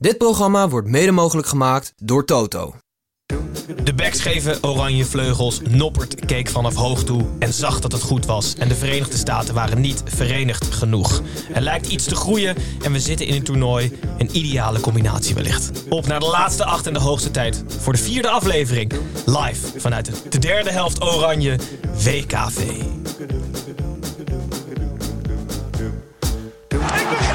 Dit programma wordt mede mogelijk gemaakt door Toto. De backs geven oranje vleugels, Noppert keek vanaf hoog toe en zag dat het goed was. En de Verenigde Staten waren niet verenigd genoeg. Er lijkt iets te groeien en we zitten in een toernooi. Een ideale combinatie wellicht. Op naar de laatste acht en de hoogste tijd voor de vierde aflevering. Live vanuit de derde helft oranje WKV. Ik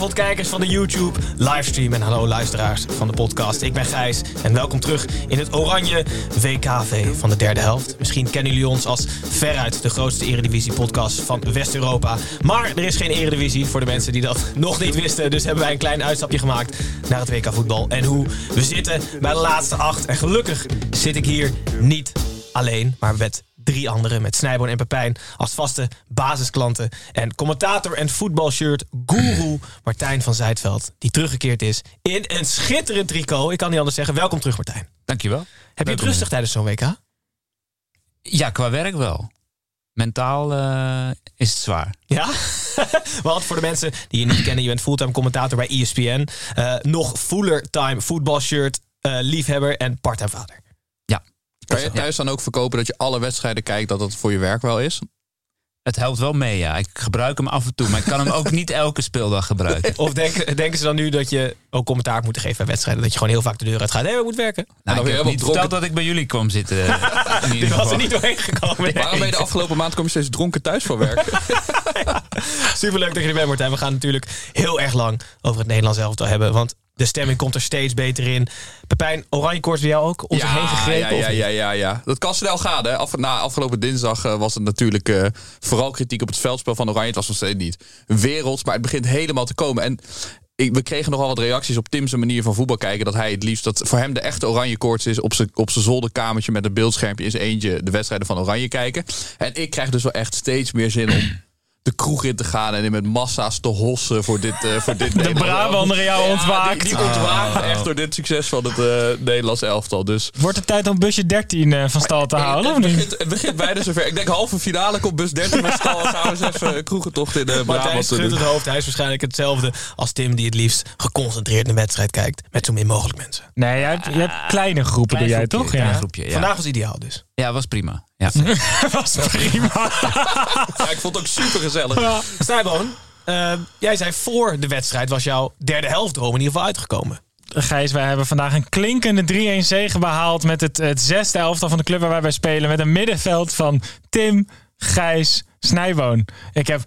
Goedenavond kijkers van de YouTube livestream en hallo luisteraars van de podcast. Ik ben Gijs en welkom terug in het oranje WKV van de derde helft. Misschien kennen jullie ons als veruit de grootste eredivisie podcast van West-Europa. Maar er is geen eredivisie voor de mensen die dat nog niet wisten. Dus hebben wij een klein uitstapje gemaakt naar het WK voetbal. En hoe we zitten bij de laatste acht. En gelukkig zit ik hier niet alleen, maar met drie anderen met Snijboon en Pepijn als vaste basisklanten. En commentator en voetbalshirt guru Martijn van Zijtveld, die teruggekeerd is in een schitterend tricot. Ik kan niet anders zeggen. Welkom terug Martijn. Dankjewel. Heb je het rustig tijdens zo'n WK? Ja, qua werk wel. Mentaal eh, is het zwaar. Ja? Want voor de mensen die je niet kennen, je bent fulltime commentator bij ESPN. eh, nog fuller-time voetbalshirt, eh, liefhebber en part-time vader. Ja. Kan je thuis dan ook verkopen dat je alle wedstrijden kijkt, dat dat voor je werk wel is? Het helpt wel mee, ja. Ik gebruik hem af en toe, maar ik kan hem ook niet elke speeldag gebruiken. Of denken, denken ze dan nu dat je ook commentaar moet geven bij wedstrijden? Dat je gewoon heel vaak de deur uit gaat. Nee, we moeten werken. Nou, dan ik heb niet dronken- verteld dat ik bij jullie kwam zitten. ieder Dit was er niet doorheen gekomen. Waarom ben je de afgelopen maand kom je steeds dronken thuis voor werk? Superleuk dat je er bent, Martijn. We gaan natuurlijk heel erg lang over het Nederlands elftal hebben. Want de stemming komt er steeds beter in. Pepijn, oranje koorts bij jou ook? Zich heen gegrepen? ja, ja, ja, ja, ja. Dat kan snel gaan. Hè. Af, na afgelopen dinsdag eh, was het natuurlijk eh, vooral kritiek op het veldspel van Oranje. Het was nog steeds niet werelds, maar het begint helemaal te komen. En ik, we kregen nogal wat reacties op Tim's manier van voetbal kijken. Dat hij het liefst, dat voor hem de echte oranje koorts is... op zijn op zijn zolderkamertje met een beeldschermpje in zijn eentje... de wedstrijden van Oranje kijken. En ik krijg dus wel echt steeds meer zin om... De kroeg in te gaan en met massa's te hossen voor dit, eh voor dit De Brabander in jou Ja, ontwaakt. Die, die ontwaakt echt door dit succes van het eh Nederlands elftal. Dus Wordt het tijd om busje 13 eh, van stal te halen? Of het, niet? begint, het begint bijna zover. Ik denk halve finale komt bus 13 met stal. Gaan we eens even kroegentocht in de Martijn Brabant schudt doen. het hoofd. Hij is waarschijnlijk hetzelfde als Tim... die het liefst geconcentreerd naar de wedstrijd kijkt. Met zo min mogelijk mensen. Nee, jij hebt, je hebt kleine groepen, doe jij groepje, toch? Ja. groepje, ja. Vandaag was ideaal dus. Ja, was prima. Ja. was prima. Ja, ik vond het ook super gezellig. Snijboon, eh, jij zei voor de wedstrijd... was jouw derde helftdroom in ieder geval uitgekomen. Gijs, wij hebben vandaag een klinkende 3-1 zege behaald met het, het zesde elftal van de club waar wij bij spelen. Met een middenveld van Tim, Gijs, Snijboon. Ik heb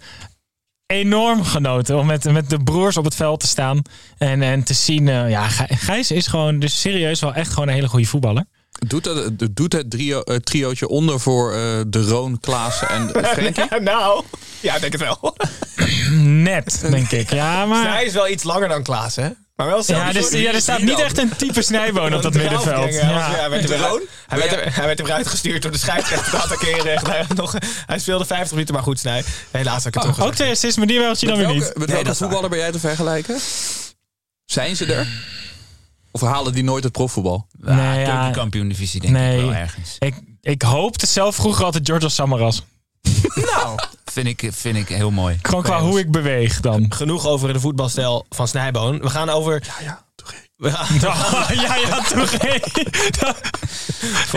enorm genoten om met, met de broers op het veld te staan. En, en te zien, eh, ja, Gij- Gijs is gewoon dus serieus wel echt gewoon een hele goede voetballer. Doet het, doet het trio, eh, triootje onder voor eh, de Roon, Klaassen en Frenkie? nou, ja, ik denk het wel. Net, denk ik. Ja, maar... Hij is wel iets langer dan Klaas, hè? Maar wel Ja, hetzelfde dus, ja, er staat niet echt een type snijboon op dat middenveld. Ja. Ja. Hij, werd De eruit, Roon? hij, werd er, hij werd eruit gestuurd door de scheidsrechter te attackeren. Hij, nog, hij speelde 50 minuten, maar goed, Snij. Helaas heb ik het toch Ook twee assists, maar die wel je dan weer niet. met Nee, welke dat voetballer ben jij te vergelijken? Zijn ze er? Of halen die nooit het profvoetbal? Ja, Nee, ja. keukenkampioen divisie denk Nee. ik wel ergens. Ik, ik hoopte zelf vroeger altijd George Samaras. Nou, Vind ik, vind ik heel mooi. Gewoon qua hoe ik beweeg dan. genoeg over de voetbalstijl van Snijboon. We gaan over... Ja, ja. Ja, ja, ja, Touré.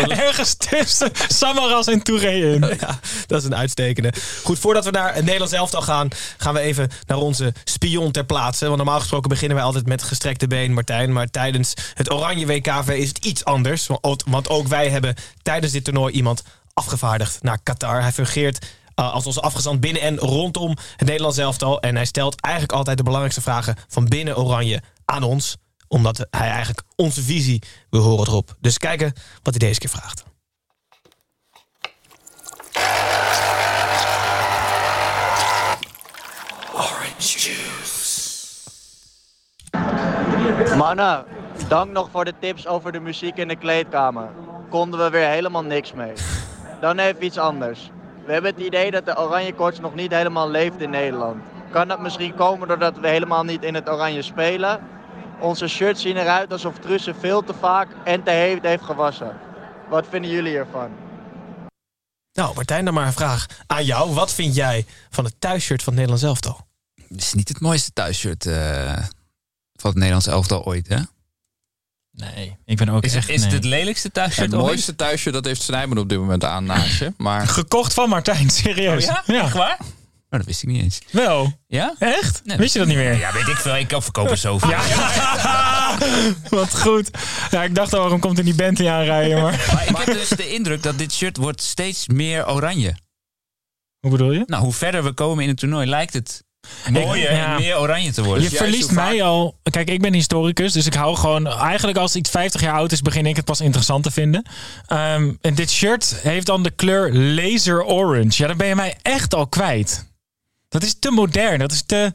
Ergens tussen Samaras en Touré in. ja, dat is een uitstekende. Goed, voordat we naar het Nederlands elftal gaan, gaan we even naar onze spion ter plaatse. Want normaal gesproken beginnen wij altijd met gestrekte been, Martijn. Maar tijdens het Oranje WKV is het iets anders. Want- ook wij hebben tijdens dit toernooi iemand afgevaardigd naar Qatar. Hij fungeert uh, als onze afgezant binnen en rondom het Nederlands elftal. En hij stelt eigenlijk altijd de belangrijkste vragen van binnen Oranje aan ons. Omdat hij eigenlijk onze visie wil horen erop. Dus kijken wat hij deze keer vraagt. Mannen, dank nog voor de tips over de muziek in de kleedkamer. Konden we weer helemaal niks mee. Dan even iets anders. We hebben het idee dat de oranje koorts nog niet helemaal leeft in Nederland. Kan dat misschien komen doordat we helemaal niet in het oranje spelen? Onze shirts zien eruit alsof Trussen veel te vaak en te heet heeft gewassen. Wat vinden jullie ervan? Nou, Martijn, dan maar een vraag aan jou. Wat vind jij van het thuisshirt van het Nederlands elftal? Het is niet het mooiste thuisshirt eh, van het Nederlands elftal ooit, hè? Nee, ik ben ook Is, echt... is het nee. het lelijkste thuisshirt Het ooit? mooiste thuisje, dat heeft Snijman op dit moment aan naast je. Maar Gekocht van Martijn, serieus. Oh ja? Echt waar? Oh, dat wist ik niet eens. Wel, Ja? echt? Nee, Wist je dat niet meer? Ja, weet ik veel. Ik kan verkopen zoveel. Wat goed. Ja, ik dacht al, waarom komt er die Bentley aanrijden? Maar... Maar ik heb dus de indruk dat dit shirt wordt steeds meer oranje. Hoe bedoel je? Nou, hoe verder we komen in het toernooi lijkt het mooier ja. en meer oranje te worden. Je verliest vaak- mij al. Kijk, ik ben historicus, dus ik hou gewoon. Eigenlijk als iets 50 jaar oud is, begin ik het pas interessant te vinden. Ehm, en dit shirt heeft dan de kleur laser orange. Ja, dan ben je mij echt al kwijt. Dat is te modern. Dat is te.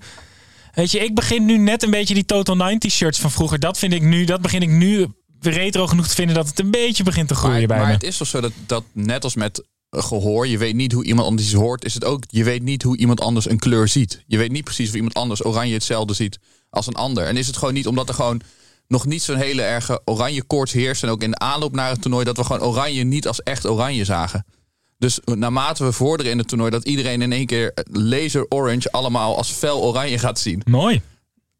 Weet je, ik begin nu net een beetje die Total 90 shirts van vroeger. Dat vind ik nu. Dat begin ik nu retro genoeg te vinden dat het een beetje begint te groeien maar, bij maar me. het is toch zo dat, dat net als met gehoor, je weet niet hoe iemand anders iets hoort, is het ook, je weet niet hoe iemand anders een kleur ziet. Je weet niet precies of iemand anders oranje hetzelfde ziet als een ander. En is het gewoon niet omdat er gewoon nog niet zo'n hele erge oranje koorts heerst en ook in de aanloop naar het toernooi dat we gewoon oranje niet als echt oranje zagen. Dus naarmate we vorderen in het toernooi, dat iedereen in één keer laser orange allemaal als fel oranje gaat zien. Mooi.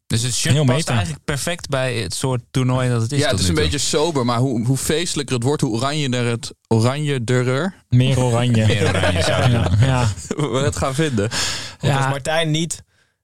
Dus het shirt Heel past eigenlijk perfect bij het soort toernooi dat het is. ja, het is een beetje sober, maar hoe, hoe feestelijker het wordt, hoe oranjeder het oranjederer Meer oranje. meer oranje. zou ik Ja, we het gaan vinden. Ja. Ja. Dus Martijn niet.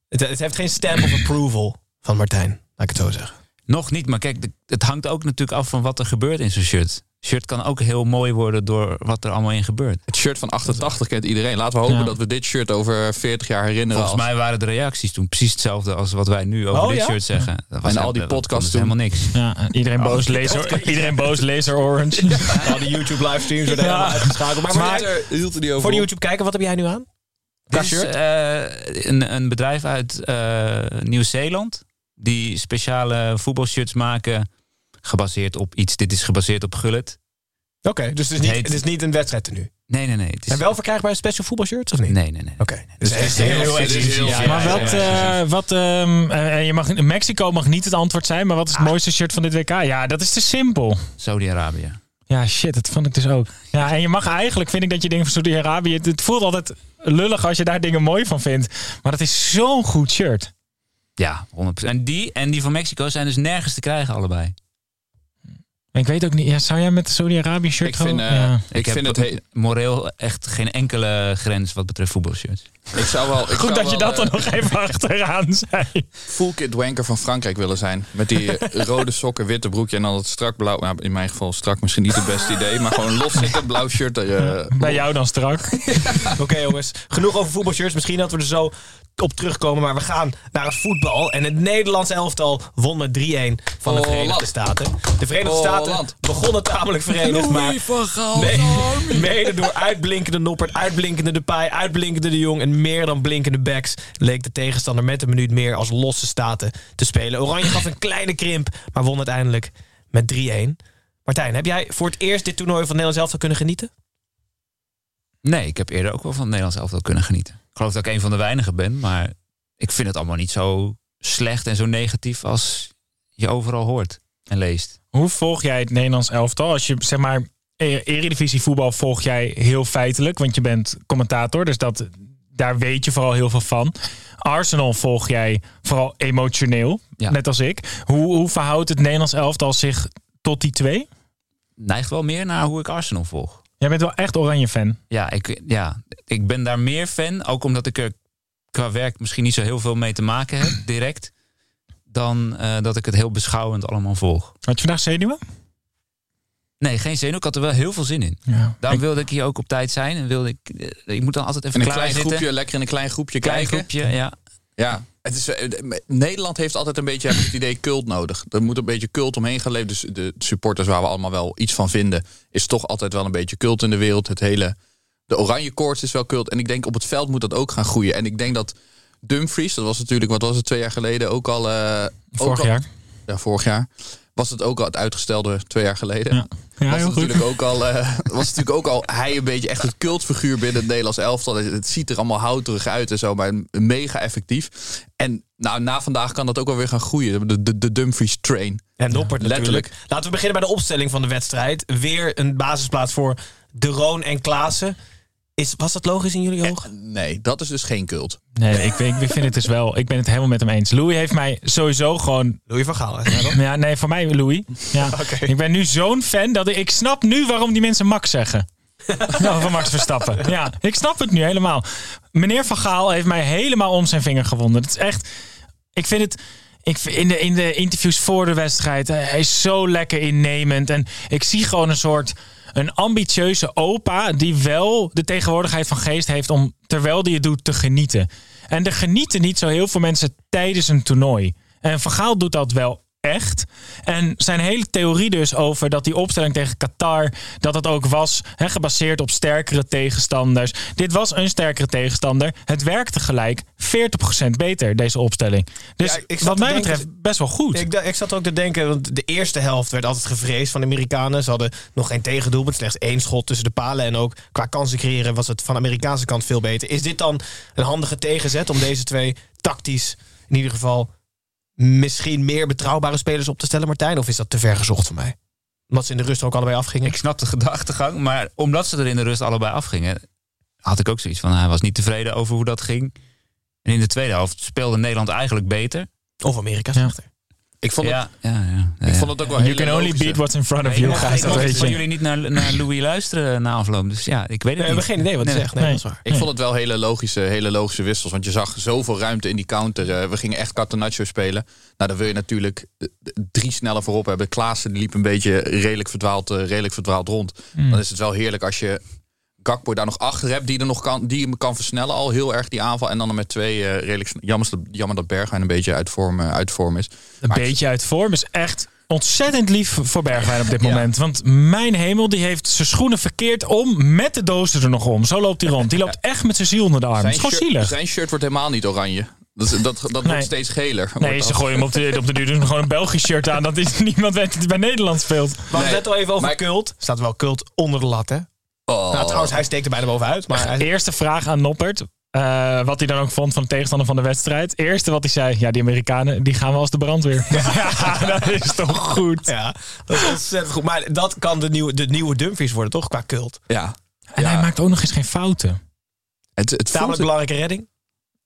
Het, het heeft geen stamp of approval van Martijn, laat ik het zo zeggen. Nog niet, maar kijk, het hangt ook natuurlijk af van wat er gebeurt in zo'n shirt. Shirt kan ook heel mooi worden door wat er allemaal in gebeurt. Het shirt van 88 kent iedereen. Laten we hopen Ja. dat we dit shirt over 40 jaar herinneren. Volgens als- mij waren de reacties toen precies hetzelfde als wat wij nu over Oh, dit ja? shirt zeggen. Dat was En al die dat podcasts was helemaal niks. Ja, iedereen boos laser, iedereen boos laser orange. Al die YouTube livestreams worden Ja. helemaal uitgeschakeld. Maar, hield er niet over voor de. YouTube kijken, wat heb jij nu aan? Dit is shirt? eh, een, een bedrijf uit eh, Nieuw-Zeeland. Die speciale voetbalshirts maken. Gebaseerd op iets. Dit is gebaseerd op Gullet. Oké, dus het is, niet, heet- het is niet een wedstrijd tenue. Nee, nee, nee. Het is, En wel verkrijgbaar special voetbalshirts of niet? Nee, nee, nee. Oké, dus het is heel Ja, maar wat, eh, wat ehm, eh, je mag, Mexico mag niet het antwoord zijn, maar wat is het mooiste shirt van dit WK? Ja, dat is te simpel. Saudi-Arabië. Ja, shit, dat vond ik dus ook. Ja, en je mag eigenlijk, vind ik dat je dingen van Saudi-Arabië, het, het voelt altijd lullig als je daar dingen mooi van vindt. Maar dat is zo'n goed shirt. Ja, 100%. En die en die van Mexico zijn dus nergens te krijgen allebei. Ik weet ook niet, ja, zou jij met de Saudi-Arabië shirt Ik vind, eh, ja. ik heb vind het he- moreel echt geen enkele grens wat betreft voetbalshirts. ik zou wel. Ik Goed zou dat je dat er eh, nog even achteraan zei. Full kit wanker van Frankrijk willen zijn. Met die rode sokken, witte broekje en dan het strak blauw. Nou, in mijn geval strak misschien niet het beste idee. Maar gewoon los zitten, blauw shirt. Er, eh, Bij jou dan strak. Oké jongens, genoeg over voetbalshirts. Misschien dat we er zo op terugkomen. Maar we gaan naar het voetbal. En het Nederlands elftal won met 3-1 van de Verenigde. Staten. De Verenigde Staten begonnen tamelijk verenigd. Maar Nee, mede door uitblinkende Noppert, uitblinkende Depay, uitblinkende De Jong en meer dan blinkende backs leek de tegenstander met een minuut meer als losse staten te spelen. Oranje gaf een kleine krimp, maar won uiteindelijk met 3-1. Martijn, heb jij voor het eerst dit toernooi van Nederland zelf kunnen genieten? Nee, ik heb eerder ook wel van het Nederlands elftal kunnen genieten. Geloof dat ik een van de weinigen ben, maar ik vind het allemaal niet zo slecht en zo negatief als je overal hoort en leest. Hoe volg jij het Nederlands elftal? Als je zeg maar e- Eredivisie voetbal volg jij heel feitelijk, want je bent commentator, dus dat daar weet je vooral heel veel van. Arsenal volg jij vooral emotioneel, Ja. net als ik. Hoe, hoe verhoudt het Nederlands elftal zich tot die twee? Neigt wel meer naar hoe ik Arsenal volg. Jij bent wel echt oranje fan. Ja ik, ja, ik ben daar meer fan. Ook omdat ik er qua werk misschien niet zo heel veel mee te maken heb, direct. Dan eh, dat ik het heel beschouwend allemaal volg. Had je vandaag zenuwen? Nee, geen zenuw. Ik had er wel heel veel zin in. Ja. Daarom wilde ik hier ook op tijd zijn. En wilde ik, eh, ik moet dan altijd even In een klein zitten. groepje, lekker in een klein groepje Klein kijken. groepje, ja. Ja, het is, eh, Nederland heeft altijd een beetje het idee cult nodig. Er moet een beetje cult omheen gaan leven. Dus de supporters waar we allemaal wel iets van vinden, is toch altijd wel een beetje cult in de wereld. Het hele, de oranje koorts is wel cult. En ik denk op het veld moet dat ook gaan groeien. En ik denk dat Dumfries, dat was natuurlijk, wat was het, twee jaar geleden ook al. eh, Vorig ook al- jaar. Ja, vorig jaar. Was het ook al het uitgestelde twee jaar geleden. Ja. Ja, was heel het goed. natuurlijk ook al, eh, was natuurlijk ook al hij een beetje echt het cultfiguur binnen het Nederlands elftal. Het, ziet er allemaal houterig uit en zo, maar mega effectief. En nou, na vandaag kan dat ook wel weer gaan groeien. De, de, de Dumfries train. En Noppert letterlijk. natuurlijk. Laten we beginnen bij de opstelling van de wedstrijd. Weer een basisplaats voor De Roon en Klaassen. Is, was dat logisch in jullie ogen? Nee, dat is dus geen cult. Nee, ik, ik vind het dus wel. Ik ben het helemaal met hem eens. Louis heeft mij sowieso gewoon. Louis van Gaal, hè? Ja, nee, voor mij Louis. Ja. Oké. Ik ben nu zo'n fan dat ik, ik snap nu waarom die mensen Max zeggen. Nou, van Max Verstappen. Ja, ik snap het nu helemaal. Meneer Van Gaal heeft mij helemaal om zijn vinger gewonden. Het is echt. Ik vind het. Ik in, de, in de interviews voor de wedstrijd. eh, Hij is zo lekker innemend. En ik zie gewoon een soort. Een ambitieuze opa. die wel de tegenwoordigheid van geest heeft. om terwijl die het doet te genieten. En er genieten niet zo heel veel mensen tijdens een toernooi. En Van Gaal doet dat wel echt. En zijn hele theorie dus over dat die opstelling tegen Qatar... dat het ook was gebaseerd op sterkere tegenstanders. Dit was een sterkere tegenstander. Het werkte gelijk 40% beter, deze opstelling. Dus Ja, ik zat wat mij denken- betreft best wel goed. Ik, ik zat ook te denken, want de eerste helft werd altijd gevreesd van de Amerikanen. Ze hadden nog geen tegendoelpunt, slechts één schot tussen de palen. En ook qua kansen creëren was het van de Amerikaanse kant veel beter. Is dit dan een handige tegenzet om deze twee tactisch in ieder geval misschien meer betrouwbare spelers op te stellen, Martijn? Of is dat te ver gezocht voor mij? Omdat ze in de rust er ook allebei afgingen. Ik snap de gedachtegang, maar omdat ze er in de rust allebei afgingen, had ik ook zoiets van hij was niet tevreden over hoe dat ging. En in de tweede helft speelde Nederland eigenlijk beter. Of Amerika Ja. slechter. Ik vond het, Ja, ja, ja. ik vond het ook wel You hele can only logische- beat what's in front of Nee, you, guys. Dat weet van je. jullie niet naar, naar Louis luisteren na afloop. Dus ja, ik weet het we hebben niet. geen idee wat hij Nee. zegt. Nee, Nee. dat is waar. Ik vond het wel hele logische, hele logische wissels. Want je zag zoveel ruimte in die counter. Eh, we gingen echt Catenaccio spelen. Nou, dan wil je natuurlijk eh, drie sneller voorop hebben. Klaassen die liep een beetje redelijk verdwaald, eh, redelijk verdwaald rond. Dan is het wel heerlijk als je Gakpo daar nog achter hebt. Die, er nog kan, die hem kan versnellen al heel erg die aanval. En dan met twee eh, redelijk... Jammer, dat- jammer dat Bergwijn een beetje uit vorm, eh, uit vorm is. Een Maar- beetje uit vorm is echt ontzettend lief voor Bergwijn op dit moment. Want mijn hemel, die heeft zijn schoenen verkeerd om met de dozen er nog om. Zo loopt hij rond. Die loopt echt met zijn ziel onder de arm. Het is gewoon shirt, zielig. zijn shirt wordt helemaal niet oranje. Dat, dat, dat Nee. wordt steeds geler. Nee, ze gooien hem op de, op de duur. Doen gewoon een Belgisch shirt aan. Dat is, niemand weet dat hij bij Nederland speelt. We hadden Nee, net al even over maar- cult. Staat wel cult onder de lat, hè? Oh. Nou, trouwens, hij steekt er bijna bovenuit. Maar hij, Eerste vraag aan Noppert. eh, wat hij dan ook vond van de tegenstander van de wedstrijd. Eerste wat hij zei. Ja, die Amerikanen, die gaan wel als de brandweer. ja, dat is toch goed. Ja, dat is ontzettend goed. Maar dat kan de nieuwe, de nieuwe Dumfries worden, toch? Qua cult. Ja. En Ja. hij maakt ook nog eens geen fouten. Het, het, voelt, Tamelijk belangrijke redding.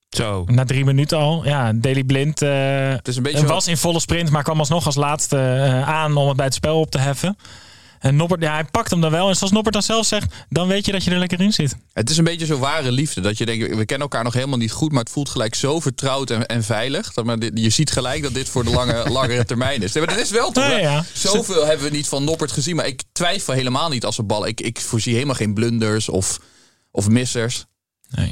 Zo. Na drie minuten al. Ja, Daily Blind eh, het is een beetje... Was in volle sprint, maar kwam alsnog als laatste eh, aan om het bij het spel op te heffen. En Noppert, ja, hij pakt hem dan wel. En zoals Noppert dan zelf zegt, dan weet je dat je er lekker in zit. Het is een beetje zo ware liefde. Dat je denkt, we kennen elkaar nog helemaal niet goed, maar het voelt gelijk zo vertrouwd en, en veilig. Dat maar dit- je ziet gelijk dat dit voor de lange, langere termijn is. Nee, maar dat is wel toch? Ja, hè? ja. Zoveel hebben we niet van Noppert gezien, maar ik twijfel helemaal niet als een bal. Ik, ik voorzie helemaal geen blunders of, of missers.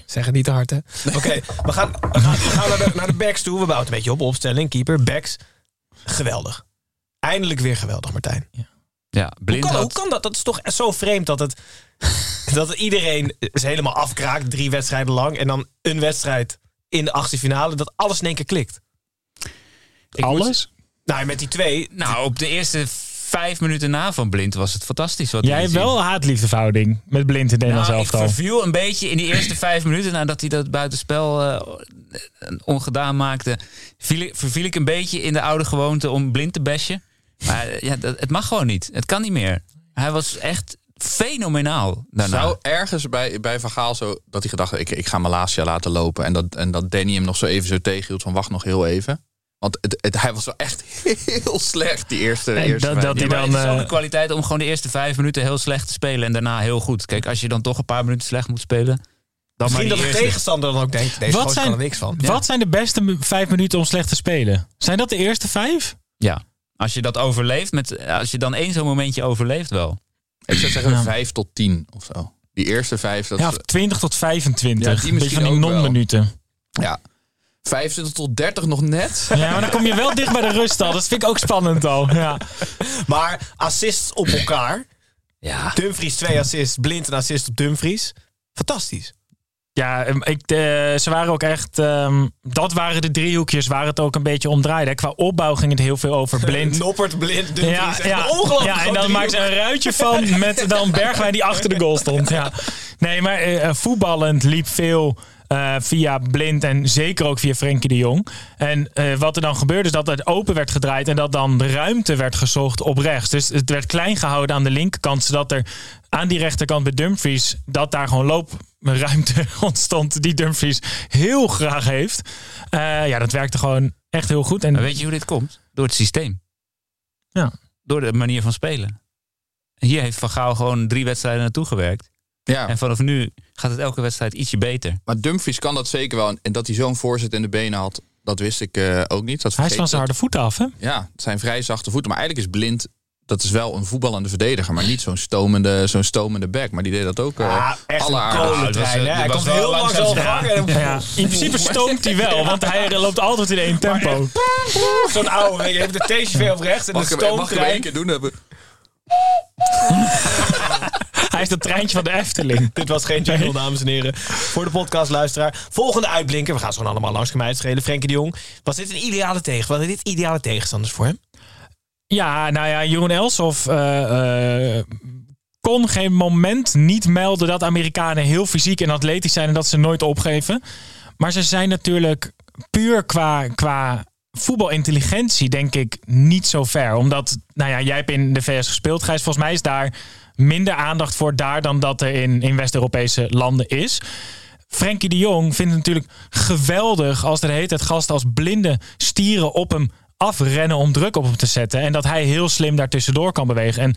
Zeg het niet te hard, hè? Oké, we gaan, we gaan, we gaan naar, de, naar de backs toe. We bouwen het een beetje op. Opstelling, keeper, backs. Geweldig. Eindelijk weer geweldig, Martijn. Ja, Hoe blind kan, had- hoe kan dat? Dat is toch zo vreemd dat het, dat het iedereen is helemaal afkraakt. Drie wedstrijden lang. En dan een wedstrijd in de achtste finale. Dat alles in één keer klikt. Ik moet- Alles? nou, met die twee. Nou, op de eerste vijf minuten na van Blind was het fantastisch. Wat Jij hij hebt wel een haat-liefdeverhouding met Blind in het Nederlands Nou, ik verviel een beetje in die eerste vijf minuten nadat hij dat buitenspel eh, ongedaan maakte. Viel, ik- verviel ik een beetje in de oude gewoonte om blind te bashen. Maar eh, ja, dat, het mag gewoon niet. Het kan niet meer. Hij was echt fenomenaal daarna. Zou ergens bij, bij Van Gaal zo dat hij gedacht ik, ik ga Malasia laten lopen. En dat, en dat Danny hem nog zo even zo tegenhield van wacht nog heel even. Want het, het, hij was wel echt heel slecht die eerste, En eerste dat- dat hij dan, het is ook eh, een kwaliteit om gewoon de eerste vijf minuten heel slecht te spelen en daarna heel goed. Kijk, als je dan toch een paar minuten slecht moet spelen, dan maar Misschien dat de eerste. tegenstander dan ook denkt, deze Wat kan zijn, er niks van. wat zijn de beste vijf minuten om slecht te spelen? Zijn dat de eerste vijf? Ja, als je dat overleeft, met, als je dan één zo'n momentje overleeft wel. Ik zou zeggen Ja. vijf tot tien of zo. Die eerste vijf, dat Ja, is- of 20 tot 25. Ja, die Een beetje misschien van die non-minuten. ja, 25 tot 30 nog net. Ja, maar dan kom je wel dicht bij de rust al. Dat vind ik ook spannend al. Ja. Maar assists op elkaar. Ja. Dumfries twee assists, Blind een assist op Dumfries. Fantastisch. Ja, ehm, ik, eh, ze waren ook echt. ehm, dat waren de driehoekjes waar het ook een beetje om draaide. Qua opbouw ging het heel veel over blind. Noppert, Blind, Dumfries. Ja, Echt ja, ongelooflijk ja, en dan maakte ze een ruitje van met dan Bergwijn die achter de goal stond. Ja. Nee, maar eh, eh, voetballend liep veel via Blind en zeker ook via Frenkie de Jong. En wat er dan gebeurde is dat het open werd gedraaid en dat dan de ruimte werd gezocht op rechts. Dus het werd klein gehouden aan de linkerkant, zodat er aan die rechterkant bij Dumfries, dat daar gewoon loopruimte ontstond die Dumfries heel graag heeft. Eh, ja, dat werkte gewoon echt heel goed. En Maar weet je hoe dit komt? Door het systeem. Ja. Door de manier van spelen. Hier heeft Van Gaal gewoon drie wedstrijden naartoe gewerkt. Ja, En vanaf nu gaat het elke wedstrijd ietsje beter. maar Dumfries kan dat zeker wel. En dat hij zo'n voorzet in de benen had, dat wist ik eh, ook niet. Dat hij is van zijn harde voeten af, hè? Ja, het zijn vrij zachte voeten. Maar eigenlijk is Blind, dat is wel een voetballende verdediger. Maar niet zo'n stomende, zo'n stomende back. Maar die deed dat ook eh Ja, echt alle aardig. Hij komt was heel langzaam Ja, in principe stoomt hij wel, want hij loopt altijd in één tempo. Zo'n oude, je, heeft de TGV op rechts en de Mag ik, hem- mag ik hem één stoomtrein. keer doen? Hebben? Hij is dat treintje van de Efteling. Dit was geen jingle, dames en heren. Voor de podcastluisteraar. Volgende uitblinker. We gaan ze gewoon allemaal langs mij schelen. Frenkie de Jong. Was dit een ideale tegen? Waren dit ideale tegenstanders voor hem? Ja, nou ja, Jeroen Elsof eh, eh, kon geen moment niet melden dat Amerikanen heel fysiek en atletisch zijn en dat ze nooit opgeven. Maar ze zijn natuurlijk puur qua, qua voetbalintelligentie, denk ik, niet zo ver. Omdat, nou ja, jij hebt in de VS gespeeld, Gijs. Volgens mij is daar minder aandacht voor daar dan dat er in, in West-Europese landen is. Frenkie de Jong vindt het natuurlijk geweldig als er de hele tijd gasten als blinde stieren op hem afrennen om druk op hem te zetten. En dat hij heel slim daartussendoor kan bewegen. En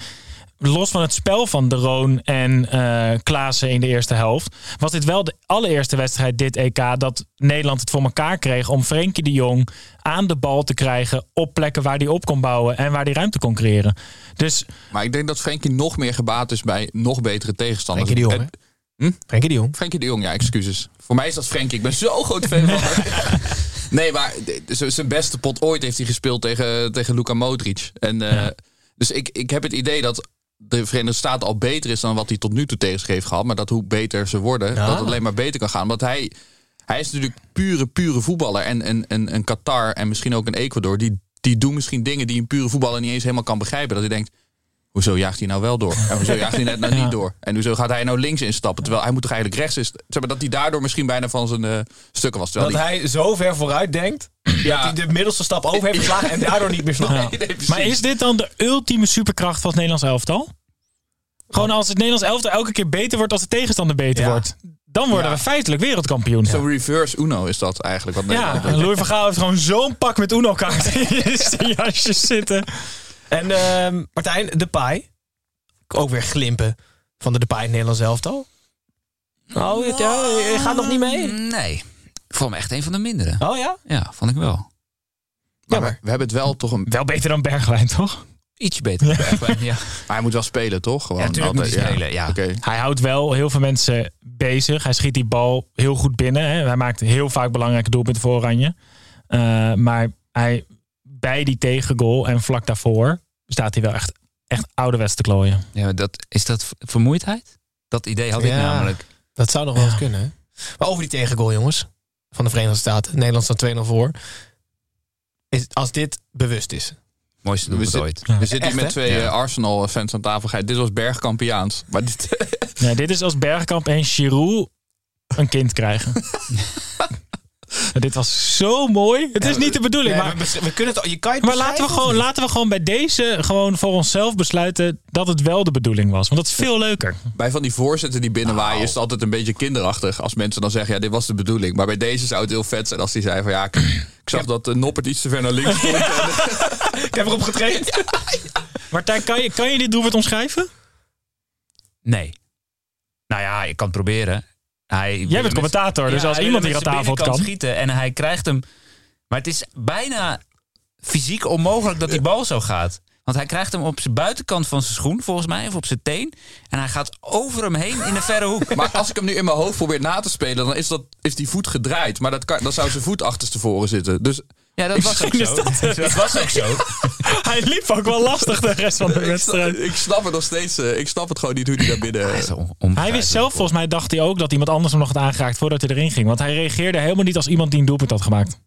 los van het spel van De Roon en eh Klaassen in de eerste helft, was dit wel de allereerste wedstrijd dit EK dat Nederland het voor elkaar kreeg om Frenkie de Jong aan de bal te krijgen op plekken waar hij op kon bouwen en waar hij ruimte kon creëren. Dus Maar ik denk dat Frenkie nog meer gebaat is bij nog betere tegenstanders. Frenkie de Jong, hè? Frenkie de Jong. Frenkie de Jong, ja, excuses. Voor mij is dat Frenkie. Ik ben zo groot fan van. Nee, maar zijn beste pot ooit heeft hij gespeeld tegen, tegen Luka Modric. En, eh, Dus ik, ik heb het idee dat de Verenigde Staten al beter is dan wat hij tot nu toe tegen zich heeft gehad. Maar dat hoe beter ze worden, Ja. dat het alleen maar beter kan gaan. Want hij, hij is natuurlijk pure, pure voetballer. En, en, en, en Qatar en misschien ook een Ecuador, die, die doen misschien dingen die een pure voetballer niet eens helemaal kan begrijpen. Dat hij denkt, Hoezo jaagt hij nou wel door? En hoezo jaagt hij net nou Ja. niet door? En hoezo gaat hij nou links instappen? Terwijl hij moet toch eigenlijk rechts is. Zeg maar dat hij daardoor misschien bijna van zijn eh, stukken was. Terwijl Dat hij, hij zo ver vooruit denkt. Dat hij de middelste stap over heeft geslagen en daardoor niet meer snapt. Ja. Nee. Maar is dit dan de ultieme superkracht van het Nederlands elftal? Gewoon als het Nederlands elftal elke keer beter wordt als de tegenstander beter Ja. wordt. Dan worden Ja. we feitelijk wereldkampioen. Zo'n reverse Uno is dat eigenlijk. Wat Ja. Louis van Gaal heeft gewoon zo'n pak met Uno-kaarten in zijn jasje zitten. En ehm, Martijn, de paai. Ook weer glimpen van de Depay in het Nederlands elftal. Oh, het- ja, je gaat nog niet mee? Nee. Ik vond me echt een van de mindere. Oh ja? Ja, vond ik wel. Maar we, we hebben het wel toch een... Wel beter dan Bergwijn, toch? Ietsje beter dan Bergwijn, ja. Maar hij moet wel spelen, toch? Gewoon Ja, tuurlijk moet hij altijd, spelen, ja. Oké. Hij houdt wel heel veel mensen bezig. Hij schiet die bal heel goed binnen. Hè. Hij maakt heel vaak belangrijke doelpunten voor Oranje. Eh, maar hij, bij die tegengoal en vlak daarvoor staat hij wel echt, echt ouderwets te klooien. ja maar dat, is dat vermoeidheid? Dat idee had ik Ja. namelijk. Dat zou nog wel eens kunnen. hè? Maar over die tegengoal, jongens. Van de Verenigde Staten. Nederland staat 2-0 voor. Is, als dit bewust is. Mooiste We, doelpunt zit- ooit. we zitten hier met twee Ja. eh, Arsenal-fans aan tafel. Gij- Dit was Bergkampiaans. Maar dit, Ja, dit is als Bergkamp en Giroud een kind krijgen. Dit was zo mooi. Het is niet de bedoeling. Nee, maar we, kunnen het, je kan het maar laten we, gewoon, laten we gewoon bij deze gewoon voor onszelf besluiten dat het wel de bedoeling was. Want dat is veel leuker. Bij van die voorzetten die binnenwaaien is het altijd een beetje kinderachtig. Als mensen dan zeggen, ja, dit was de bedoeling. Maar bij deze zou het heel vet zijn als die zei van, ja, ik, ik zag dat de Noppert iets te ver naar links stond. Ik heb erop getraind. Martijn, kan je, kan je dit doelpunt omschrijven? Nee. Nou ja, ik kan het proberen. Hij Jij bent commentator, dus als iemand hier aan tafel het kan. schieten en hij krijgt hem. Maar het is bijna fysiek onmogelijk dat die bal zo gaat. Want hij krijgt hem op zijn buitenkant van zijn schoen, volgens mij, of op zijn teen. En hij gaat over hem heen in de verre hoek. Maar als ik hem nu in mijn hoofd probeer na te spelen, dan is, dat, is die voet gedraaid. Maar dat kan, dan zou zijn voet achterstevoren zitten. Dus Ja, dat was ook zo. dat- Dat was ook zo. Hij liep ook wel lastig de rest van de ik, wedstrijd. ik snap het nog steeds. eh, ik snap het gewoon niet hoe die daar binnen... Hij Hij wist zelf, volgens mij dacht hij ook dat iemand anders hem nog had aangeraakt voordat hij erin ging. Want hij reageerde helemaal niet als iemand die een doelpunt had gemaakt.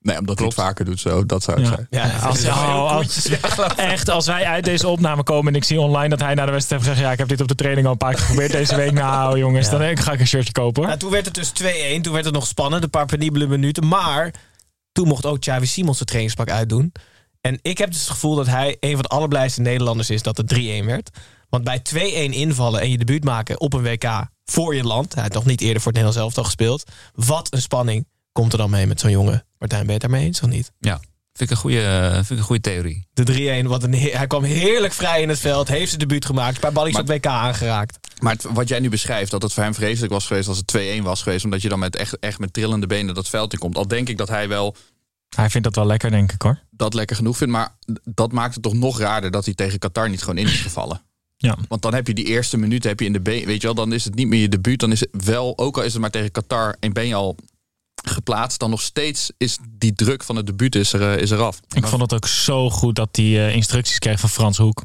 Nee, omdat hij het vaker doet zo. Dat zou het Ja. zijn. Ja, Als, oh, als- echt, als wij uit deze opname komen en ik zie online dat hij na de wedstrijd heeft gezegd... ja, ik heb dit op de training al een paar keer geprobeerd deze week. Nou jongens, dan denk ik, ga ik een shirtje kopen hoor. Nou, toen werd het dus 2-1. Toen werd het nog spannend, een paar penibele minuten. Maar toen mocht ook Xavi Simons de trainingspak uitdoen. En ik heb dus het gevoel dat hij een van de allerblijste Nederlanders is dat het 3-1 werd. Want bij 2-1 invallen en je debuut maken op een WK voor je land. Hij had nog niet eerder voor het Nederlands elftal gespeeld. Wat een spanning komt er dan mee met zo'n jongen. Martijn, ben je daarmee eens of niet? Ja, vind ik een goede, vind ik een goede theorie. De 3-1, wat een hij kwam heerlijk vrij in het veld. Heeft zijn debuut gemaakt. Een paar balletjes op WK aangeraakt. Maar het- wat jij nu beschrijft, dat het voor hem vreselijk was geweest als het 2-1 was geweest. Omdat je dan met echt, echt met trillende benen dat veld in komt. Al denk ik dat hij wel Hij vindt dat wel lekker, denk ik hoor. dat lekker genoeg vindt. Maar dat maakt het toch nog raarder dat hij tegen Qatar niet gewoon in is gevallen. Ja. Want dan heb je die eerste minuut heb je in de been. Weet je wel, dan is het niet meer je debuut. Dan is het wel, ook al is het maar tegen Qatar en ben je al geplaatst, dan nog steeds is die druk van het debuut is, er, eh, is eraf. Ik vond het ook zo goed dat hij eh, instructies kreeg van Frans Hoek.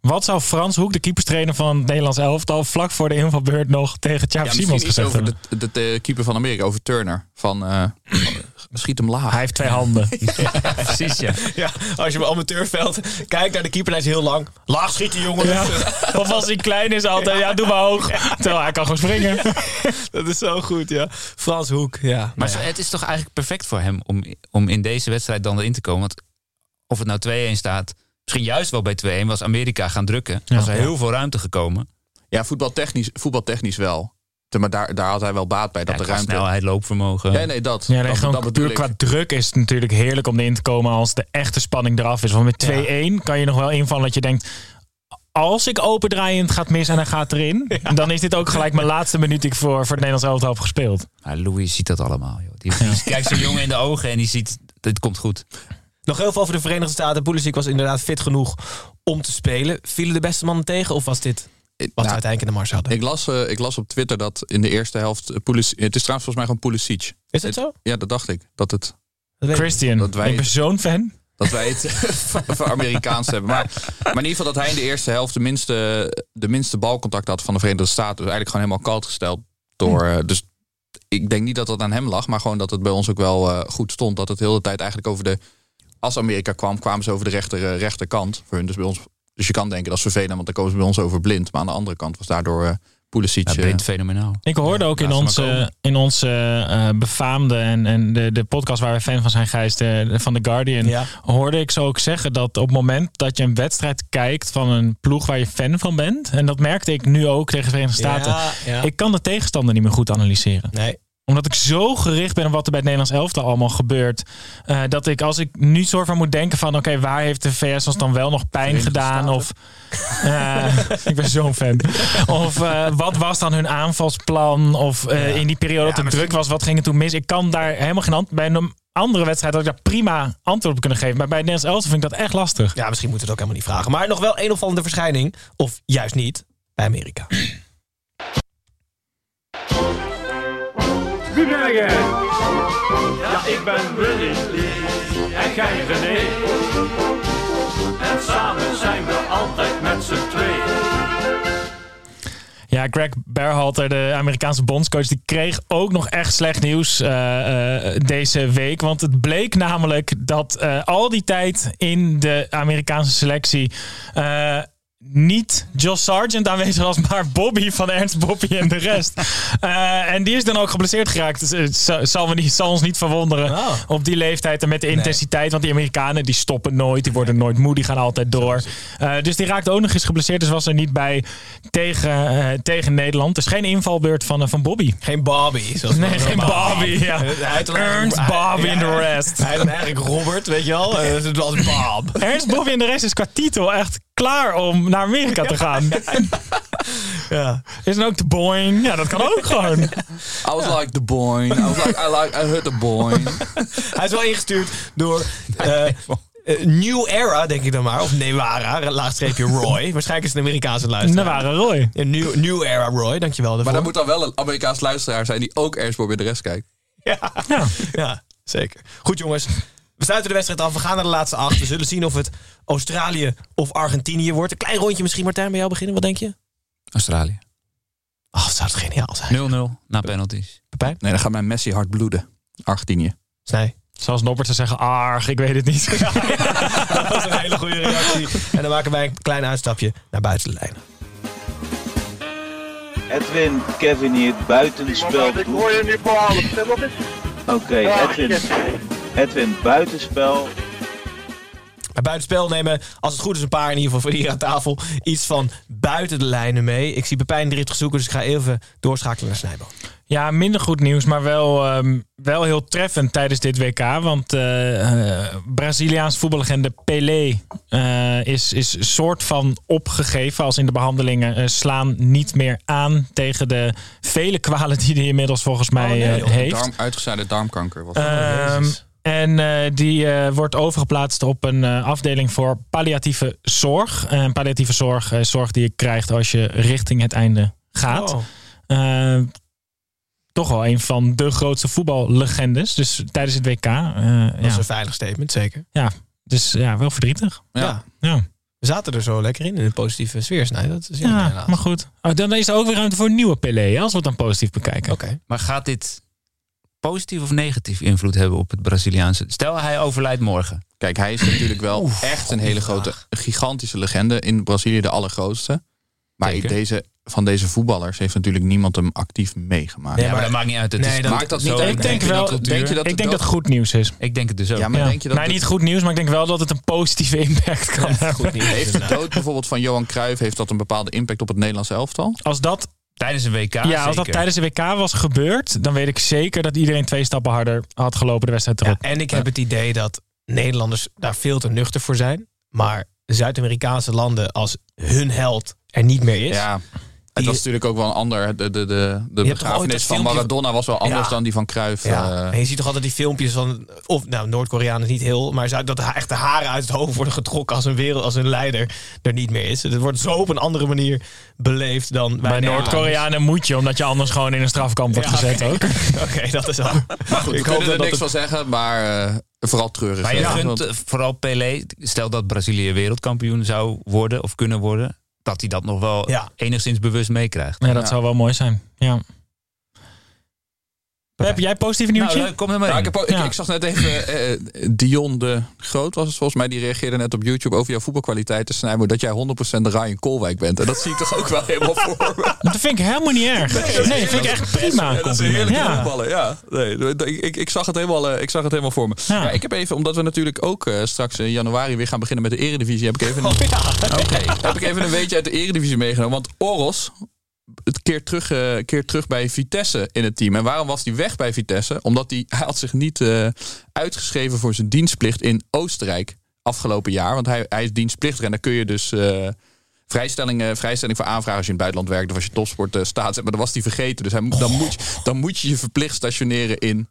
Wat zou Frans Hoek, de keeperstrainer van het Nederlands elftal, vlak voor de invalbeurt nog tegen Ja, Simons gezegd hebben? de, de, de keeper van Amerika, over Turner. Van, eh, schiet hem laag. Hij heeft twee handen. Precies, ja. Ja, als je op amateurveld kijkt naar de keeper, hij is heel lang. Laag schieten, jongen. Ja. Of als hij klein is altijd, ja, doe maar hoog. Terwijl hij kan gewoon springen. Dat is zo goed, ja. Frans Hoek, ja. Maar zo- het is toch eigenlijk perfect voor hem om, om in deze wedstrijd dan erin te komen. Want of het nou 2-1 staat, misschien juist wel bij 2-1, was Amerika gaan drukken. Ja. was er heel veel ruimte gekomen. Ja, voetbaltechnisch, voetbaltechnisch wel. Te- Maar daar, daar had hij wel baat bij, dat Ja, de ruimte... snelheid, loopvermogen. Ja, nee, dat. Ja, nee, dat, gewoon dat puur ik. qua druk is het natuurlijk heerlijk om erin te komen als de echte spanning eraf is. Want met 2-1 kan je nog wel invallen dat je denkt... Als ik opendraaiend gaat mis en hij gaat erin... dan is dit ook gelijk mijn laatste minuut die ik voor, voor het Nederlands elftal heb gespeeld. Maar Louis ziet dat allemaal. Joh. Die, die kijkt zo'n jongen in de ogen en die ziet, dit komt goed. Nog heel veel over de Verenigde Staten. Pulisic was inderdaad fit genoeg om te spelen. Vielen de beste mannen tegen of was dit wat Nou, uiteindelijk in de mars hadden? ik, las, eh, ik las op Twitter dat in de eerste helft... eh, Pulisic- het is trouwens volgens mij gewoon Pulisic. Is dat zo? Ja, dat dacht ik. Dat, het, Christian, Dat wij- ik ben zo'n fan. dat wij het voor Amerikaans hebben. Maar, maar in ieder geval dat hij in de eerste helft de minste, de minste balcontact had van de Verenigde Staten. Dus eigenlijk gewoon helemaal koud gesteld. Door, eh, dus ik denk niet dat dat aan hem lag, maar gewoon dat het bij ons ook wel eh, goed stond. Dat het de hele tijd eigenlijk over de. Als Amerika kwam, kwamen ze over de rechter, eh, rechterkant. Voor hun dus bij ons. Dus je kan denken dat is vervelend, want dan komen ze bij ons over blind. Maar aan de andere kant was daardoor eh Pulisic. Ja, eh, blind fenomenaal. Ik hoorde ook in onze, in onze eh, befaamde en, en de, de podcast waar we fan van zijn, Gijs, de, de- van The Guardian, Ja. hoorde ik zo ook zeggen dat op het moment dat je een wedstrijd kijkt van een ploeg waar je fan van bent, en dat merkte ik nu ook tegen de Verenigde Staten, Ja, ja. ik kan de tegenstander niet meer goed analyseren. Nee. Omdat ik zo gericht ben op wat er bij het Nederlands elftal allemaal gebeurt. eh, dat ik als ik nu soort van moet denken van... oké, waar heeft de VS ons dan wel nog pijn gedaan? Of, eh, ik ben zo'n fan. Of eh, wat was dan hun aanvalsplan? Of in die periode dat het druk was, wat ging er toen mis? Ik kan daar helemaal geen antwoord... Bij een andere wedstrijd had ik daar prima antwoord op kunnen geven. Maar bij het Nederlands elftal vind ik dat echt lastig. Ja, misschien moeten we het ook helemaal niet vragen. Maar nog wel een opvallende verschijning. Of juist niet. Bij Amerika. Wie ben jij? Ja, ik ben Willy en jij René. En samen zijn we altijd met z'n tweeën. Ja, Greg Berhalter, de Amerikaanse bondscoach, die kreeg ook nog echt slecht nieuws eh, eh, deze week. Want het bleek namelijk dat eh, al die tijd in de Amerikaanse selectie. Eh, niet Josh Sargent aanwezig was, maar Bobby van Ernst Bobby en de rest. Eh, en die is dan ook geblesseerd geraakt. Dus het zal, zal me niet, zal ons niet verwonderen Oh. op die leeftijd en met de intensiteit. Want die Amerikanen die stoppen nooit, die worden nooit moe, die gaan altijd door. Eh, dus die raakte ook nog eens geblesseerd, dus was er niet bij tegen, eh, tegen Nederland. Dus geen invalbeurt van, eh, van Bobby. Geen Bobby. Zoals Nee, we- geen Bobby. Ja. Ernst, Bobby en de rest. Hij dan eigenlijk Robert, weet je wel. Eh, Het was Bob. Ernst, Bobby en de rest is qua titel echt klaar om naar Amerika te gaan. Ja. Is dan ook de Boeing? Ja, dat kan ook gewoon. I was like the boy. I was like, I like, I heard the boy. Hij is wel ingestuurd door eh, eh, New Era, denk ik dan maar. Of Newara, laagstreepje Roy. Waarschijnlijk is het een Amerikaanse luisteraar. Waren Roy. Ja, New, New Era Roy, dankjewel daarvoor. Maar dan moet dan wel een Amerikaans luisteraar zijn die ook Ernst Bobby de rest kijkt. Ja. ja, zeker. Goed jongens, we sluiten de wedstrijd af. We gaan naar de laatste acht. We zullen zien of het Australië of Argentinië wordt. Een klein rondje misschien, Martijn, bij jou beginnen. Wat denk je? Australië. 0-0 Oh, dat zou het geniaal zijn. na penalties. Pepijn? Nee, dan gaat mijn Messi hard bloeden. Argentinië. Nee. Zoals Norbert zou zeggen, arg, ik weet het niet. Dat was een hele goede reactie. En dan maken wij een klein uitstapje naar buiten de lijn. Edwin, Kevin hier, buitenspel. Ik hoor je niet behalen. Oké, Ja, Edwin. Edwin, buitenspel. Bij buitenspel nemen, als het goed is, een paar in ieder geval voor hier aan tafel. Iets van buiten de lijnen mee. Ik zie Pepijn driftig zoeken, dus ik ga even doorschakelen naar Snijbo. Ja, minder goed nieuws, maar wel, ehm, wel heel treffend tijdens dit WK. Want eh eh, Braziliaans voetballegende Pelé eh, is, is soort van opgegeven. Als in de behandelingen eh, slaan niet meer aan tegen de vele kwalen die hij inmiddels volgens mij nee, eh, joh. heeft. Darm, uitgezaaide darmkanker was. Ehm, en eh, die eh, wordt overgeplaatst op een eh, afdeling voor palliatieve zorg. En palliatieve zorg is zorg die je krijgt als je richting het einde gaat. Oh. Eh, toch wel een van de grootste voetballegendes. Dus tijdens het WK. eh, Dat is ja. een veilig statement, zeker. ja, dus ja, wel verdrietig. Ja. Ja, We zaten er zo lekker in, in een positieve sfeer. Snij. Dat is ja maar goed. Oh, dan is er ook weer ruimte voor een nieuwe Pelé, als we het dan positief bekijken. Oké. Maar gaat dit positief of negatief invloed hebben op het Braziliaanse? Stel hij overlijdt morgen. Kijk, hij is natuurlijk wel echt een hele grote, gigantische legende. In Brazilië de allergrootste. Maar deze, van deze voetballers heeft natuurlijk niemand hem actief meegemaakt. Nee, ja, maar, maar- dat maakt niet uit. Het nee, is, dat- maakt dat zo- niet uit. Ik denk wel- denk je dat ik het denk dat goed nieuws is. Ik denk het dus ook. Ja, maar Ja. denk je dat nou, de- niet goed nieuws, maar ik denk wel dat het een positieve impact kan hebben. Goed nieuws. heeft de dood bijvoorbeeld van Johan Cruijff heeft dat een bepaalde impact op het Nederlands elftal? Als dat Tijdens een WK ja, als dat zeker. tijdens de WK was gebeurd, dan weet ik zeker dat iedereen twee stappen harder had gelopen de wedstrijd Ja, erop. en ik heb het idee dat Nederlanders daar veel te nuchter voor zijn. Maar Zuid-Amerikaanse landen als hun held er niet meer is. Ja. Het Die- was natuurlijk ook wel een ander. De, de, de, de begrafenis dat van Maradona was wel anders Ja. dan die van Cruijff. Ja, eh. en je ziet toch altijd die filmpjes van, of nou, Noord-Koreanen niet heel, maar dat echt de haren uit het hoofd worden getrokken als een wereld, als een leider er niet meer is. Het wordt zo op een andere manier beleefd dan Bij Noord-Koreanen moet je, omdat je anders gewoon in een strafkamp wordt Ja, gezet oké. ook. Oké, dat is al. Maar goed, we Ik hoop er dat niks het- van zeggen, maar eh, vooral treurig. Maar je gunt eh, vooral Pelé, stel dat Brazilië wereldkampioen zou worden of kunnen worden, dat hij dat nog wel Ja. enigszins bewust meekrijgt. Ja, dat Ja. zou wel mooi zijn. Ja. Heb jij positief nieuwtje? Nou, kom er maar Nou, in. ik, heb ik, Ja. ik zag net even eh, Dion de Groot was het volgens mij. Die reageerde net op YouTube over jouw voetbalkwaliteiten. Snijboer, dat jij 100% de Ryan Koolwijk bent. En dat zie ik toch ook wel helemaal voor me. Dat vind ik helemaal niet erg. Nee, vind ik echt prima. Ja, dat is een heerlijke Ja. voetballer, ja. Nee, ik, ik, ik, zag het helemaal, eh, ik zag het helemaal voor me. Ja. Ja. ik heb even, omdat we natuurlijk ook eh, straks in januari weer gaan beginnen met de eredivisie, heb ik even een, heb ik even een weetje uit de eredivisie meegenomen. Want Oros, het keert terug, eh, keert terug bij Vitesse in het team. En waarom was hij weg bij Vitesse? Omdat hij, hij had zich niet eh, uitgeschreven voor zijn dienstplicht in Oostenrijk afgelopen jaar. Want hij, hij is dienstplichtig en dan kun je dus... eh, Vrijstelling, eh, vrijstelling voor aanvragen als je in het buitenland werkt of als je topsport staat. Maar dan was hij vergeten. Dus hij, dan, moet je, dan moet je je verplicht stationeren in,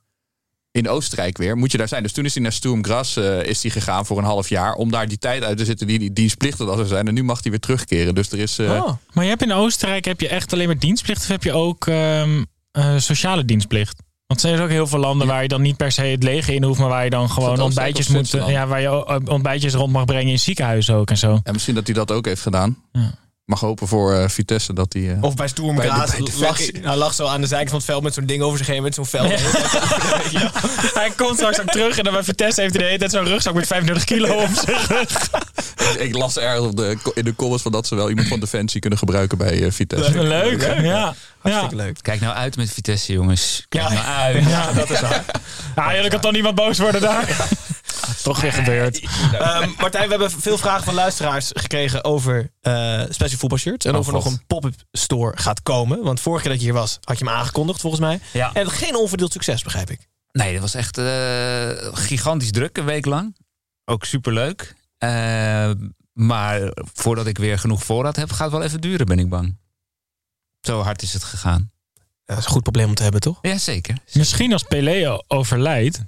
in Oostenrijk weer. Moet je daar zijn. Dus toen is hij naar Sturm Graz eh, is hij gegaan voor een half jaar. Om daar die tijd uit te zitten die die dienstplichtig was zijn. En nu mag hij weer terugkeren. Dus er is... eh, Oh. Maar je hebt in Oostenrijk heb je echt alleen maar dienstplicht of heb je ook ehm, eh, sociale dienstplicht? Want er zijn dus ook heel veel landen waar je dan niet per se het leger in hoeft, maar waar je dan gewoon ontbijtjes moet, ja, waar je ontbijtjes rond mag brengen in ziekenhuizen ook en zo. En misschien dat hij dat ook heeft gedaan. Ja. Mag hopen voor eh, Vitesse dat hij... eh, Of bij Sturm Graz lag, hij lag zo aan de zijkant van het veld met zo'n ding over zich heen, met zo'n vel. Hij komt straks ook terug en dan bij Vitesse heeft hij de hele tijd zo'n rugzak met 35 kilo op zich. ik, ik las ergens op de, in de comments van dat ze wel iemand van Defensie kunnen gebruiken bij eh, Vitesse. Leuk, ja. Hartstikke ja. leuk. Kijk nou uit met Vitesse, jongens. Kijk Ja. nou uit. Ja, dat is waar. Ja, jullie kan toch niemand boos worden daar? Toch weer gebeurd. Ehm, Martijn, we hebben veel vragen van luisteraars gekregen over eh special voetbalshirts. En Oh, of er nog een pop-up store gaat komen. Want vorige keer dat je hier was, had je hem aangekondigd volgens mij. Ja. En geen onverdeeld succes, begrijp ik. Nee, dat was echt eh, gigantisch druk een week lang. Ook superleuk. Eh maar voordat ik weer genoeg voorraad heb, gaat het wel even duren, ben ik bang. Zo hard is het gegaan. dat is een goed probleem om te hebben, toch? Ja, zeker. Misschien als Pelé overlijdt.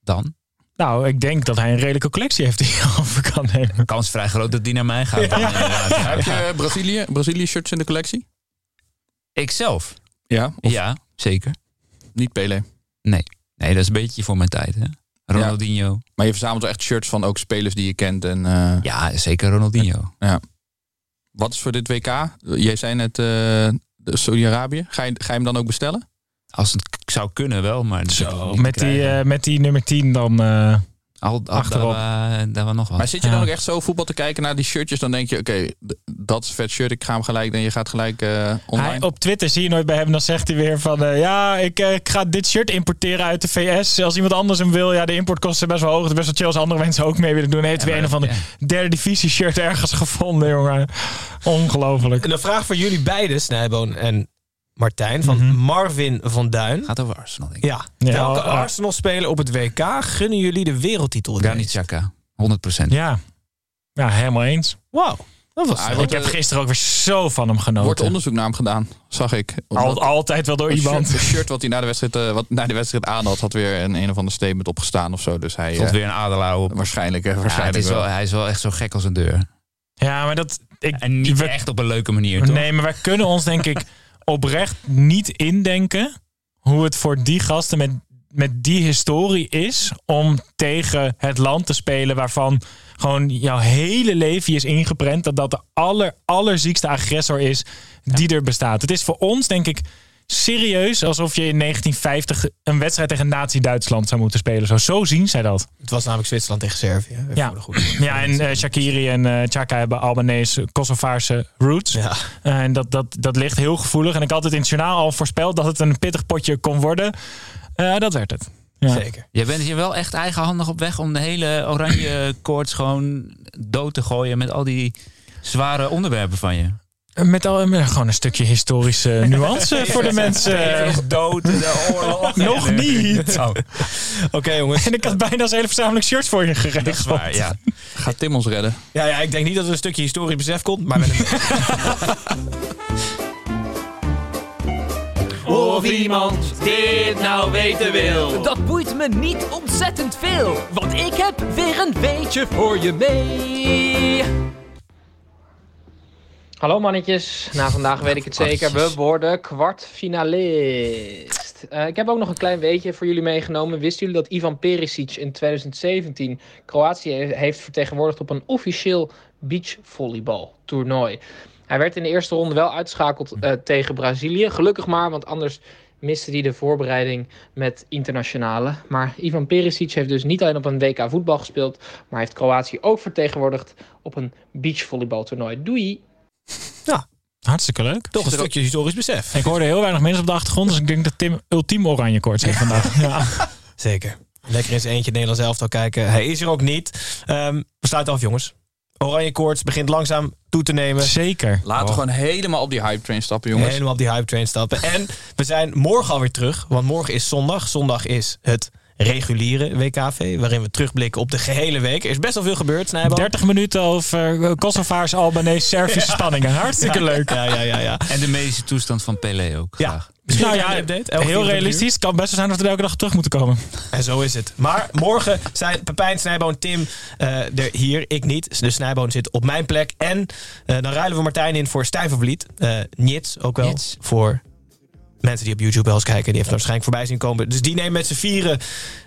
Dan? Nou, ik denk dat hij een redelijke collectie heeft die je over kan nemen. Kans vrij groot dat die naar mij gaat. Ja. Ja. Heb je Brazilië, Brazilië shirts in de collectie? Ikzelf? Ja. Of Ja, zeker. niet Pele? Nee. Nee, dat is een beetje voor mijn tijd. Hè? Ronaldinho. Maar je verzamelt wel echt shirts van ook spelers die je kent. En, eh, Ja, zeker Ronaldinho. Wat is voor dit WK? Jij zei net eh, Saudi-Arabië. Ga je, ga je hem dan ook bestellen? Als het zou kunnen wel, maar... te Met die, eh, met die nummer 10 dan. eh, al, al, achterop. Daar, daar was nog wat. Maar zit je Ja. dan ook echt zo voetbal te kijken naar die shirtjes? Dan denk je, oké, dat is een vet shirt. Ik ga hem gelijk. En je gaat gelijk eh, online. hij, op Twitter zie je nooit bij hem. Dan zegt hij weer van... eh, ja, ik, eh, ik ga dit shirt importeren uit de VS. Als iemand anders hem wil. Ja, de importkosten zijn best wel hoog. Het is best wel chill als andere mensen ook mee willen doen. Hij heeft Ja, weer een van de derde divisie shirt ergens gevonden, jongen. Ongelooflijk. En een vraag voor jullie beiden, Snijboon en Martijn. Van Mhm. Marvin van Duin. Gaat over Arsenal, denk ik. Ja, Ja, welke oh, oh. Arsenal-speler op het WK gunnen jullie de wereldtitel? Granit? Xhaka, 100 procent. Ja. ja, helemaal eens. Wauw, dat was Ik heb eh, gisteren ook weer zo van hem genoten. wordt onderzoek naar hem gedaan, zag ik. Al, altijd wel door het iemand. shirt, het shirt wat hij na de wedstrijd, eh, wat na de wedstrijd aan had, had weer een een of ander statement opgestaan of zo. Dus hij Stond eh, weer een adelaar op. waarschijnlijk, eh, Ja, het waarschijnlijk is wel, wel. hij is wel echt zo gek als een deur. Ja, maar dat... Ik, En niet we- echt op een leuke manier, toch? Nee, maar wij kunnen ons denk ik oprecht niet indenken hoe het voor die gasten met, met die historie is om tegen het land te spelen waarvan gewoon jouw hele leven is ingeprent dat dat de aller, allerziekste agressor is die er bestaat. Het is voor ons denk ik serieus alsof je in 1950 een wedstrijd tegen Nazi-Duitsland zou moeten spelen. Zo, zo zien zij dat. Het was namelijk Zwitserland tegen Servië. Even Ja. voor de goede- Ja, en eh, Shakiri en eh Chaka hebben Albanese, Kosovaarse roots. Ja. En dat, dat, dat ligt heel gevoelig. En ik had het in het journaal al voorspeld dat het een pittig potje kon worden. Eh, dat werd het. Ja. Zeker. Je bent hier wel echt eigenhandig op weg om de hele oranje koorts gewoon dood te gooien met al die zware onderwerpen van je. Met al met gewoon een stukje historische nuance voor de mensen. is dood, de oorlog. Nog niet. Oh, Oké jongens. En ik had bijna zijn hele verzameling shirts voor je geregeld. dat is waar, ja. Gaat Tim ons redden? Ja, ja, ik denk niet dat er een stukje historisch besef komt, maar met een... Of iemand dit nou weten wil. Dat boeit me niet ontzettend veel, want ik heb weer een weetje voor je mee. Hallo mannetjes, na vandaag weet ik het zeker. We worden kwartfinalist. Eh, ik heb ook nog een klein weetje voor jullie meegenomen. Wisten jullie dat Ivan Perisic in 2017 Kroatië heeft vertegenwoordigd op een officieel beachvolleybal toernooi? Hij werd in de eerste ronde wel uitgeschakeld eh, tegen Brazilië. Gelukkig maar, want anders miste hij de voorbereiding met internationale. Maar Ivan Perisic heeft dus niet alleen op een WK voetbal gespeeld, maar heeft Kroatië ook vertegenwoordigd op een beachvolleybaltoernooi. Doei! Hartstikke leuk. Toch een stukje historisch besef. Ik hoorde heel weinig mensen op de achtergrond, dus ik denk dat Tim ultiem oranje koorts heeft vandaag. Ja. Zeker. Lekker eens eentje Nederlands elftal kijken. Hij is er ook niet. Ehm, we sluiten af jongens. Oranje koorts begint langzaam toe te nemen. Zeker. Laten we gewoon helemaal op die hype train stappen, jongens. Helemaal op die hype train stappen. En we zijn morgen alweer terug. Want morgen is zondag. Zondag is het reguliere WKV. Waarin we terugblikken op de gehele week. Er is best wel veel gebeurd, Snijboom. 30 minuten over Kosovaars, Albanese, Servische spanningen. Hartstikke leuk. Ja, ja, ja, ja. En de medische toestand van Pelé ook. Ja. graag. Misschien Nou een ja, update, heel 24 uur. realistisch. Het kan best wel zijn dat we er elke dag terug moeten komen. En zo is het. Maar morgen zijn Pepijn, Snijboon, Tim eh, er hier. Ik niet. Dus Snijboon zit op mijn plek. En eh, dan ruilen we Martijn in voor Stijvervliet. Eh Nits ook wel. Nits. Voor mensen die op YouTube wel eens kijken, die heeft het waarschijnlijk voorbij zien komen. Dus die nemen met z'n vieren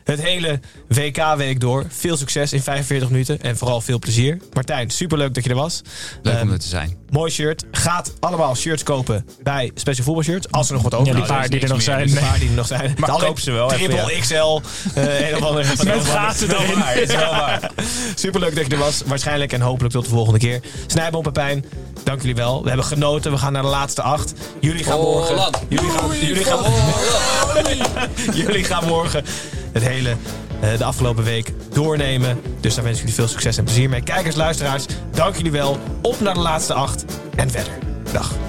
het hele WK-week door. Veel succes in 45 minuten en vooral veel plezier. Martijn, superleuk dat je er was. Leuk om Ehm, er te zijn. Mooi shirt. Gaat allemaal shirts kopen bij Special Voetbal Shirts. Als er nog wat over Ja, die paar die er nog zijn. Die paar die er nog zijn. Maar koop ze wel even, Triple ja. XL. eh, een of andere, Met gaten erin. Superleuk dat je er was. Waarschijnlijk en hopelijk tot de volgende keer. Snijboom Pepijn, dank jullie wel. We hebben genoten. We gaan naar de laatste acht. Jullie gaan morgen... Jullie gaan, jullie, gaan, jullie gaan morgen het hele, eh, de afgelopen week doornemen. Dus daar wens ik jullie veel succes en plezier mee. Kijkers, luisteraars, dank jullie wel. Op naar de laatste acht en verder. Dag.